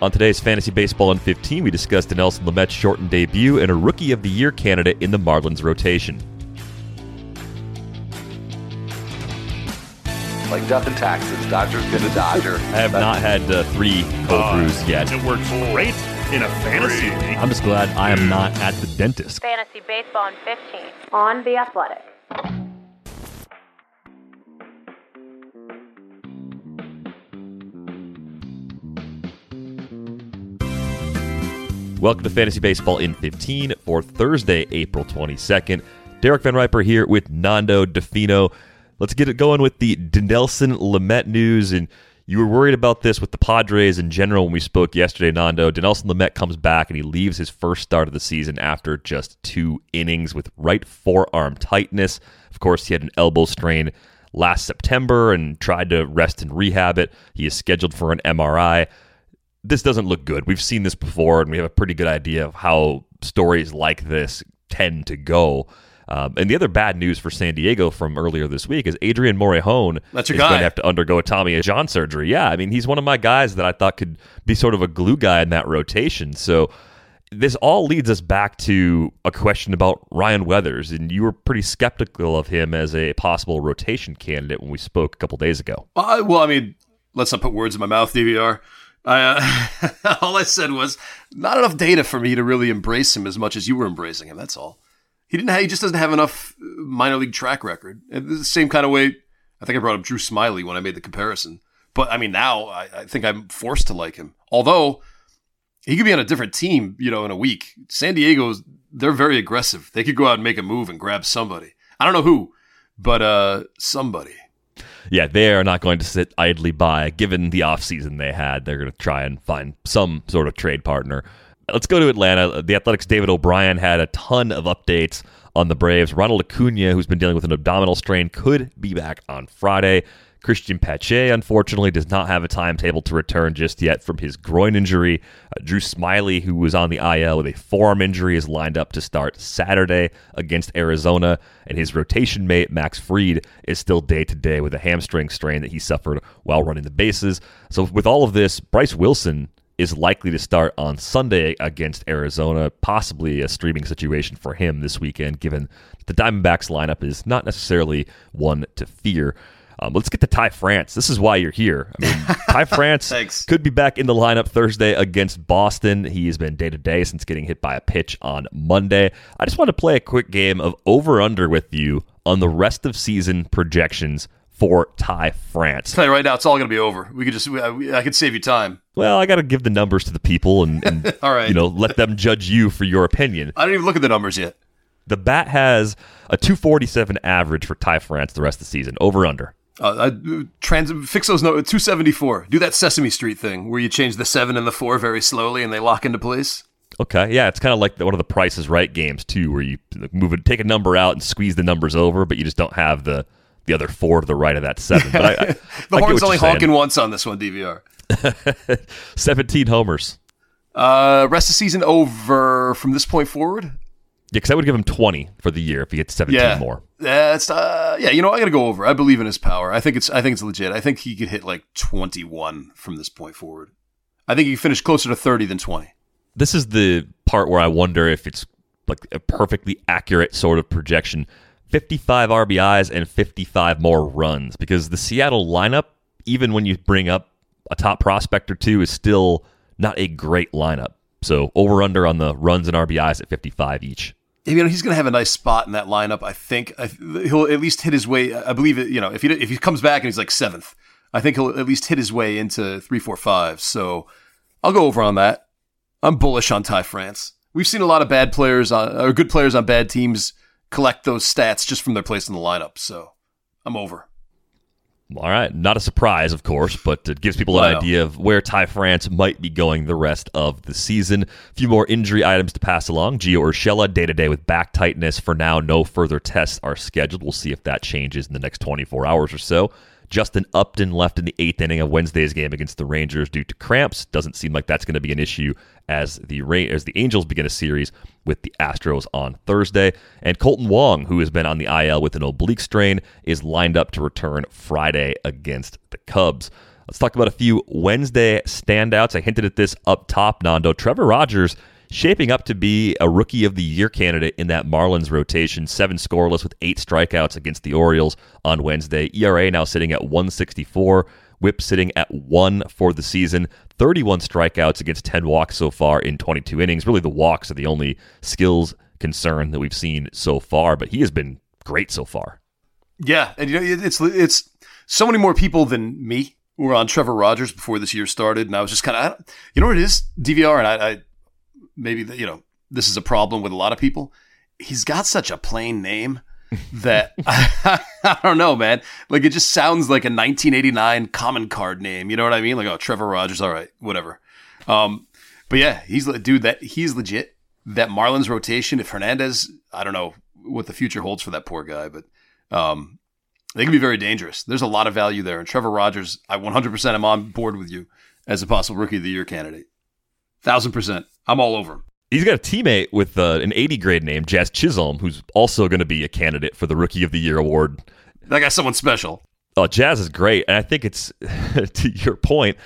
On today's Fantasy Baseball in 15, we discussed Dinelson Lamet's shortened debut and a Rookie of the Year candidate in the Marlins rotation. Like death and taxes, Dodger's gonna Dodger. I have not had uh, three cold Uh, brews yet. It works great in a fantasy league. I'm just glad I am not at the dentist. Fantasy Baseball in 15 on The Athletic. Welcome to Fantasy Baseball in 15 for Thursday, April 22nd. Derek Van Riper here with Nando Di Fino. Let's get it going with the Dinelson Lamet news. And you were worried about this with the Padres in general when we spoke yesterday, Nando. Dinelson Lamet comes back and he leaves his first start of the season after just two innings with right forearm tightness. Of course, he had an elbow strain last September and tried to rest and rehab it. He is scheduled for an MRI this doesn't look good. We've seen this before, and we have a pretty good idea of how stories like this tend to go. Um, and the other bad news for San Diego from earlier this week is Adrian Morejon That's your is guy. going to have to undergo a Tommy John surgery. Yeah, I mean he's one of my guys that I thought could be sort of a glue guy in that rotation. So this all leads us back to a question about Ryan Weathers, and you were pretty skeptical of him as a possible rotation candidate when we spoke a couple days ago. Uh, well, I mean, let's not put words in my mouth, DVR. I, uh, all I said was not enough data for me to really embrace him as much as you were embracing him. That's all. He didn't. Have, he just doesn't have enough uh, minor league track record. And the same kind of way. I think I brought up Drew Smyly when I made the comparison. But I mean, now I, I think I'm forced to like him. Although he could be on a different team, you know, in a week. San Diego's they're very aggressive. They could go out and make a move and grab somebody. I don't know who, but uh, somebody. Yeah, they are not going to sit idly by. Given the offseason they had, they're going to try and find some sort of trade partner. Let's go to Atlanta. The Athletic's David O'Brien had a ton of updates on the Braves. Ronald Acuna, who's been dealing with an abdominal strain, could be back on Friday. Cristian Pache, unfortunately, does not have a timetable to return just yet from his groin injury. Uh, Drew Smyly, who was on the IL with a forearm injury, is lined up to start Saturday against Arizona. And his rotation mate, Max Fried, is still day to day with a hamstring strain that he suffered while running the bases. So, with all of this, Bryce Wilson is likely to start on Sunday against Arizona, possibly a streaming situation for him this weekend, given the Diamondbacks lineup is not necessarily one to fear. Um, let's get to Ty France. This is why you're here. I mean, Ty France could be back in the lineup Thursday against Boston. He has been day to day since getting hit by a pitch on Monday. I just want to play a quick game of over under with you on the rest of season projections for Ty France. tell you right now, it's all going to be over. We could just, I, I could save you time. Well, I got to give the numbers to the people and, and All right. you know let them judge you for your opinion. I didn't even look at the numbers yet. The bat has a 247 average for Ty France the rest of the season. Over under. Uh, I, trans, fix those notes. 274. Do that Sesame Street thing where you change the seven and the four very slowly and they lock into place. Okay, yeah, it's kind of like the, one of the Prices Right games too, where you move it, take a number out and squeeze the numbers over, but you just don't have the the other four to the right of that seven. But I, I, The horn's only honking once on this one, DVR. 17 homers. Uh, rest of season over from this point forward. Yeah, because I would give him 20 for the year if he gets 17 Yeah, more. That's uh, yeah. You know, I got to go over. I believe in his power. I think it's I think it's legit. I think he could hit like 21 from this point forward. I think he could finish closer to 30 than 20. This is the part where I wonder if it's like a perfectly accurate sort of projection. 55 RBIs and 55 more runs because the Seattle lineup, even when you bring up a top prospect or two, is still not a great lineup. So over under on the runs and RBIs at 55 each. You know he's going to have a nice spot in that lineup. I think I, he'll at least hit his way. I believe it. You know, if he if he comes back and he's like seventh, I think he'll at least hit his way into three, four, five. So I'll go over on that. I'm bullish on Ty France. We've seen a lot of bad players on or good players on bad teams collect those stats just from their place in the lineup. So I'm over. All right, not a surprise, of course, but it gives people an idea of where Ty France might be going the rest of the season. A few more injury items to pass along. Gio Urshela, day to day with back tightness. For now, no further tests are scheduled. We'll see if that changes in the next 24 hours or so. Justin Upton left in the eighth inning of Wednesday's game against the Rangers due to cramps. Doesn't seem like that's going to be an issue as the as the Angels begin a series with the Astros on Thursday. And Kolten Wong, who has been on the IL with an oblique strain, is lined up to return Friday against the Cubs. Let's talk about a few Wednesday standouts. I hinted at this up top, Nando. Trevor Rogers shaping up to be a rookie of the year candidate in that Marlins rotation. Seven scoreless with eight strikeouts against the Orioles on Wednesday. ERA now sitting at 164. WHIP sitting at one for the season. 31 strikeouts against 10 walks so far in 22 innings. Really, the walks are the only skills concern that we've seen so far, but he has been great so far. Yeah, and you know it's it's so many more people than me were on Trevor Rogers before this year started, and I was just kind of, you know what it is, DVR, and I, I maybe the, you know this is a problem with a lot of people. He's got such a plain name that I, I, don't know, man. Like it just sounds like a 1989 common card name. You know what I mean? Like oh, Trevor Rogers. All right, whatever. Um, but yeah, he's dude. That he's legit. That Marlins rotation. If Hernandez, I don't know what the future holds for that poor guy, but um, they can be very dangerous. There's a lot of value there. And Trevor Rogers, I 100% am on board with you as a possible rookie of the year candidate. Thousand percent. I'm all over him. He's got a teammate with uh, an 80 grade name, Jazz Chisholm, who's also going to be a candidate for the Rookie of the Year award. That guy's someone special. Oh, Jazz is great, and I think it's to your point.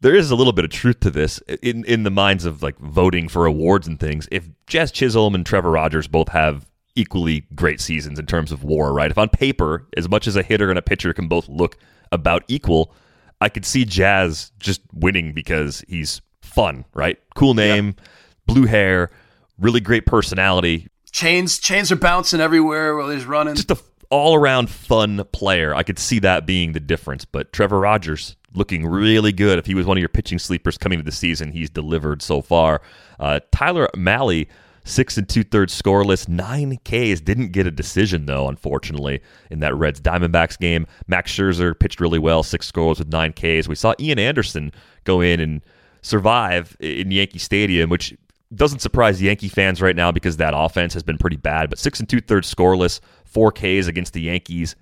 There is a little bit of truth to this in in the minds of like voting for awards and things. If Jazz Chisholm and Trevor Rogers both have equally great seasons in terms of WAR, right? If on paper, as much as a hitter and a pitcher can both look about equal, I could see Jazz just winning because he's fun, right? Cool name. Yeah blue hair, really great personality. Chains, chains are bouncing everywhere while he's running. Just a all around fun player. I could see that being the difference. But Trevor Rogers looking really good. If he was one of your pitching sleepers coming to the season, he's delivered so far. Uh, Tyler Mahle, six and two thirds scoreless, nine Ks. Didn't get a decision though, unfortunately, in that Reds Diamondbacks game. Max Scherzer pitched really well, six scores with nine Ks. We saw Ian Anderson go in and survive in Yankee Stadium, which doesn't surprise Yankee fans right now because that offense has been pretty bad. But six and two thirds scoreless, four Ks against the Yankees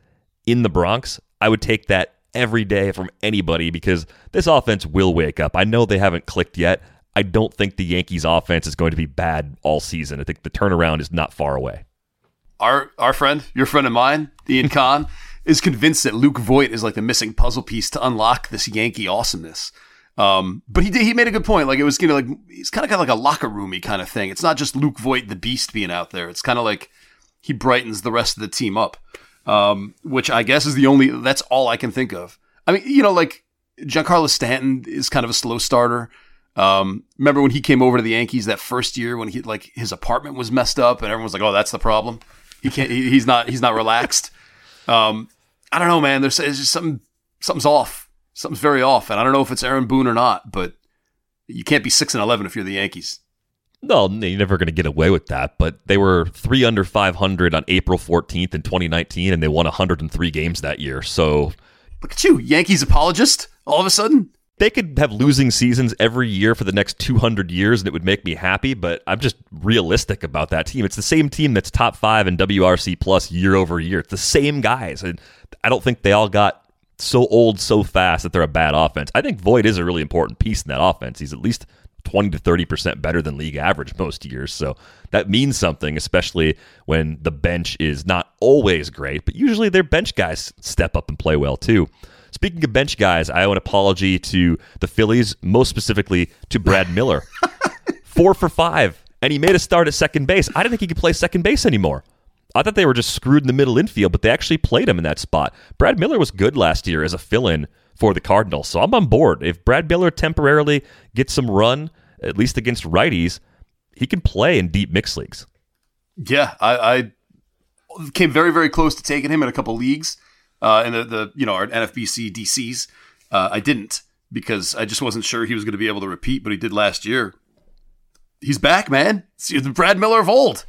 in the Bronx. I would take that every day from anybody because this offense will wake up. I know they haven't clicked yet. I don't think the Yankees offense is going to be bad all season. I think the turnaround is not far away. Our our friend, your friend of mine, Ian Kahn, is convinced that Luke Voit is like the missing puzzle piece to unlock this Yankee awesomeness. Um, but he did, he made a good point. Like it was, you know, like he's kind of got like a locker roomy kind of thing. It's not just Luke Voit, the beast, being out there. It's kind of like he brightens the rest of the team up, um, which I guess is the only. That's all I can think of. I mean, you know, like Giancarlo Stanton is kind of a slow starter. Um, remember when he came over to the Yankees that first year when he like his apartment was messed up and everyone was like, "Oh, that's the problem. He can't. He, he's not. He's not relaxed." Um, I don't know, man. There's, there's just something. Something's off something's very off. And I don't know if it's Aaron Boone or not, but you can't be six and eleven if you're the Yankees. No, you're never going to get away with that. But they were three under 500 on April 14th in 2019, and they won 103 games that year. So look at you, Yankees apologist. All of a sudden, they could have losing seasons every year for the next 200 years, and it would make me happy. But I'm just realistic about that team. It's the same team that's top five in WRC plus year over year. It's the same guys, and I don't think they all got so old so fast that they're a bad offense. I think Voit is a really important piece in that offense. He's at least 20 to 30% better than league average most years. So that means something, especially when the bench is not always great, but usually their bench guys step up and play well too. Speaking of bench guys, I owe an apology to the Phillies, most specifically to Brad Miller. Four for five, and he made a start at second base. I didn't think he could play second base anymore. I thought they were just screwed in the middle infield, but they actually played him in that spot. Brad Miller was good last year as a fill in for the Cardinals, so I'm on board. If Brad Miller temporarily gets some run, at least against righties, he can play in deep mixed leagues. Yeah, I, I came very, very close to taking him in a couple leagues uh, in the, the you know our NFBC DCs. Uh, I didn't because I just wasn't sure he was going to be able to repeat, but he did last year. He's back, man. It's the Brad Miller of old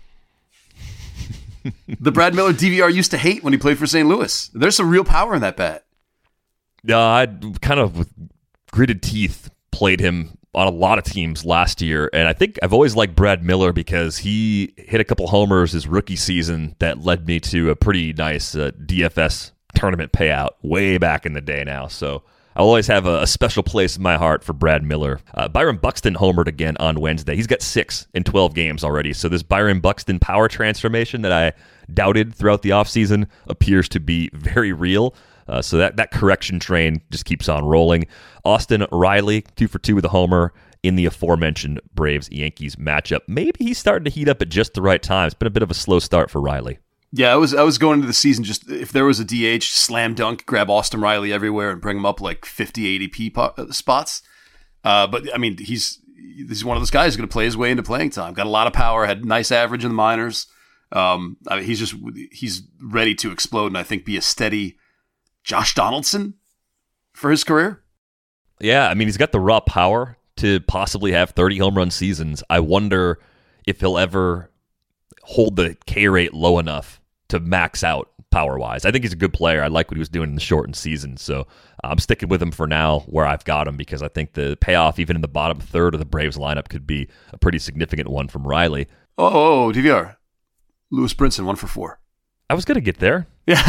the Brad Miller DVR used to hate when he played for St. Louis. There's some real power in that bat. Yeah, I kind of with gritted teeth played him on a lot of teams last year, and I think I've always liked Brad Miller because he hit a couple homers his rookie season that led me to a pretty nice uh, DFS tournament payout way back in the day now. So I'll always have a, a, special place in my heart for Brad Miller. Uh, Byron Buxton homered again on Wednesday. He's got six in 12 games already. So this Byron Buxton power transformation that I doubted throughout the offseason appears to be very real. Uh, so that, that correction train just keeps on rolling. Austin Riley, two for two with a homer in the aforementioned Braves Yankees matchup. Maybe he's starting to heat up at just the right time. It's been a bit of a slow start for Riley. Yeah, I was I was going into the season just if there was a DH slam dunk, grab Austin Riley everywhere and bring him up like 50, 80 P po- spots. Uh, but I mean, he's he's one of those guys who's going to play his way into playing time. Got a lot of power, had nice average in the minors. Um, I mean, he's just he's ready to explode, and I think be a steady Josh Donaldson for his career. Yeah, I mean, he's got the raw power to possibly have 30 home run seasons. I wonder if he'll ever hold the K rate low enough to max out power wise. I think he's a good player. I like what he was doing in the shortened season. So uh, I'm sticking with him for now where I've got him because I think the payoff, even in the bottom third of the Braves lineup, could be a pretty significant one from Riley. Oh, oh, oh DVR. Lewis Brinson, one for four. I was going to get there. Yeah,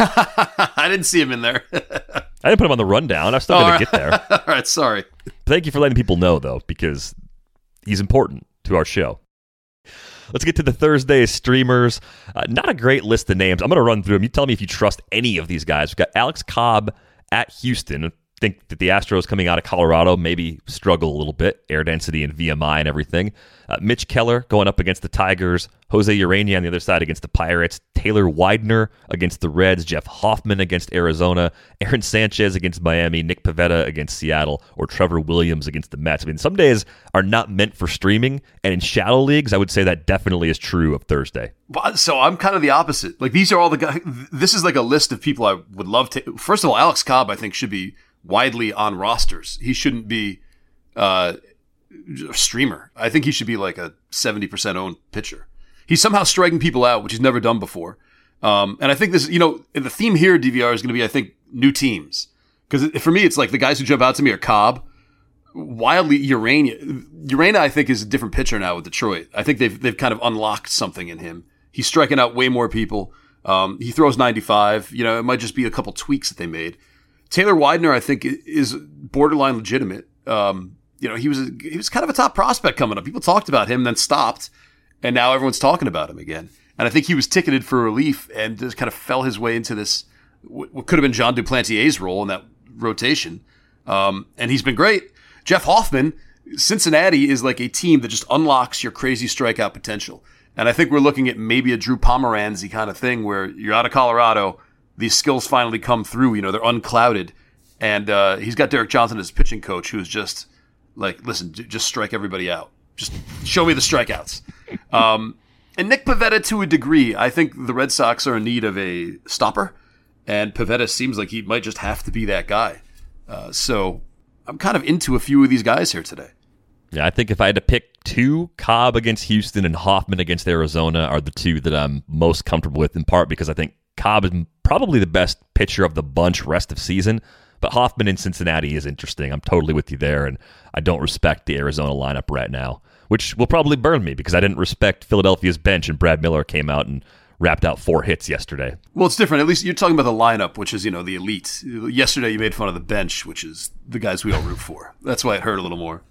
I didn't see him in there. I didn't put him on the rundown. I'm still going to get there. All right, sorry. Thank you for letting people know, though, because he's important to our show. Let's get to the Thursday streamers. Uh, not a great list of names. I'm going to run through them. You tell me if you trust any of these guys. We've got Alex Cobb at Houston. Think that the Astros coming out of Colorado maybe struggle a little bit, air density and VMI and everything. Uh, Mitch Keller going up against the Tigers. Jose Urena on the other side against the Pirates. Taylor Widener against the Reds. Jeff Hoffman against Arizona. Aaron Sanchez against Miami. Nick Pivetta against Seattle. Or Trevor Williams against the Mets. I mean, some days are not meant for streaming. And in shallow leagues, I would say that definitely is true of Thursday. So I'm kind of the opposite. Like, these are all the guys. This is like a list of people I would love to. First of all, Alex Cobb, I think, should be widely on rosters. He shouldn't be. Uh, a streamer. I think he should be like a 70% owned pitcher. He's somehow striking people out, which he's never done before. Um, and I think this, you know, the theme here, DVR, is going to be, I think, new teams. Because for me, it's like the guys who jump out to me are Cobb, wildly Urena. Urena, I think, is a different pitcher now with Detroit. I think they've they've kind of unlocked something in him. He's striking out way more people. Um, he throws 95. You know, it might just be a couple tweaks that they made. Taylor Widener, I think, is borderline legitimate. Um, you know, he was a, he was kind of a top prospect coming up. People talked about him, then stopped, and now everyone's talking about him again. And I think he was ticketed for relief and just kind of fell his way into this what could have been Jon Duplantier's role in that rotation. Um, and he's been great. Jeff Hoffman, Cincinnati is like a team that just unlocks your crazy strikeout potential. And I think we're looking at maybe a Drew Pomeranz kind of thing where you're out of Colorado, these skills finally come through. You know, they're unclouded. And uh, he's got Derek Johnson as pitching coach, who's just like, listen, just strike everybody out. Just show me the strikeouts. Um, and Nick Pivetta, to a degree, I think the Red Sox are in need of a stopper, and Pivetta seems like he might just have to be that guy. Uh, so I'm kind of into a few of these guys here today. Yeah, I think if I had to pick two, Cobb against Houston and Hoffman against Arizona are the two that I'm most comfortable with, in part because I think Cobb is probably the best pitcher of the bunch rest of season. But Hoffman in Cincinnati is interesting. I'm totally with you there, and I don't respect the Arizona lineup right now, which will probably burn me because I didn't respect Philadelphia's bench, and Brad Miller came out and wrapped out four hits yesterday. Well, it's different. At least you're talking about the lineup, which is you know the elite. Yesterday you made fun of the bench, which is the guys we all root for. That's why it hurt a little more.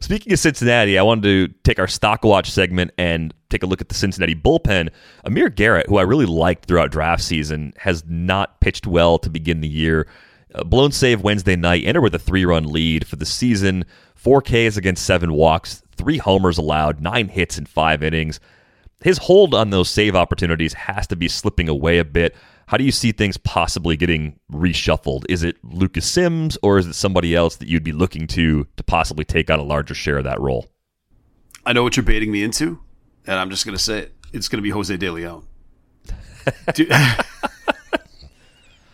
Speaking of Cincinnati, I wanted to take our stock watch segment and take a look at the Cincinnati bullpen. Amir Garrett, who I really liked throughout draft season, has not pitched well to begin the year. Uh, blown save Wednesday night, entered with a three run lead for the season. Four Ks against seven walks, three homers allowed, nine hits in five innings. His hold on those save opportunities has to be slipping away a bit. How do you see things possibly getting reshuffled? Is it Lucas Sims or is it somebody else that you'd be looking to to possibly take on a larger share of that role? I know what you're baiting me into, and I'm just going to say it. It's going to be Jose De Leon.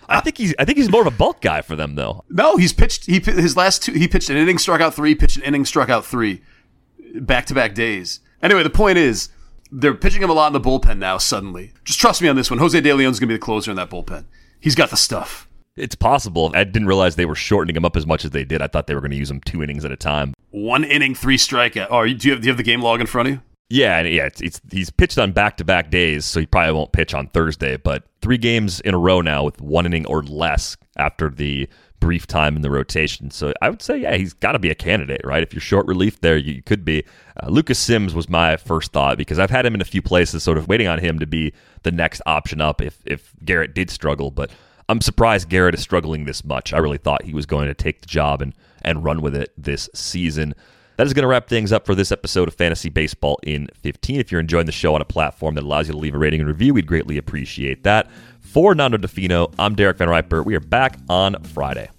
I think he's I think he's more of a bulk guy for them though. No, he's pitched he his last two he pitched an inning struck out 3, pitched an inning struck out 3 back to back days. Anyway, the point is they're pitching him a lot in the bullpen now suddenly. Just trust me on this one. Jose De Leon's going to be the closer in that bullpen. He's got the stuff. It's possible. I didn't realize they were shortening him up as much as they did. I thought they were going to use him two innings at a time. One inning, three strikeout. Oh, do you have, do you have the game log in front of you? Yeah, yeah, it's, it's he's pitched on back to back days, so he probably won't pitch on Thursday. But three games in a row now with one inning or less after the brief time in the rotation. So I would say, yeah, he's got to be a candidate, right? If you're short relief there, you could be. Uh, Lucas Sims was my first thought because I've had him in a few places, sort of waiting on him to be the next option up if if Garrett did struggle. But I'm surprised Garrett is struggling this much. I really thought he was going to take the job and, and run with it this season. That is going to wrap things up for this episode of Fantasy Baseball in 15. If you're enjoying the show on a platform that allows you to leave a rating and review, we'd greatly appreciate that. For Nando Di Fino, I'm Derek Van Riper. We are back on Friday.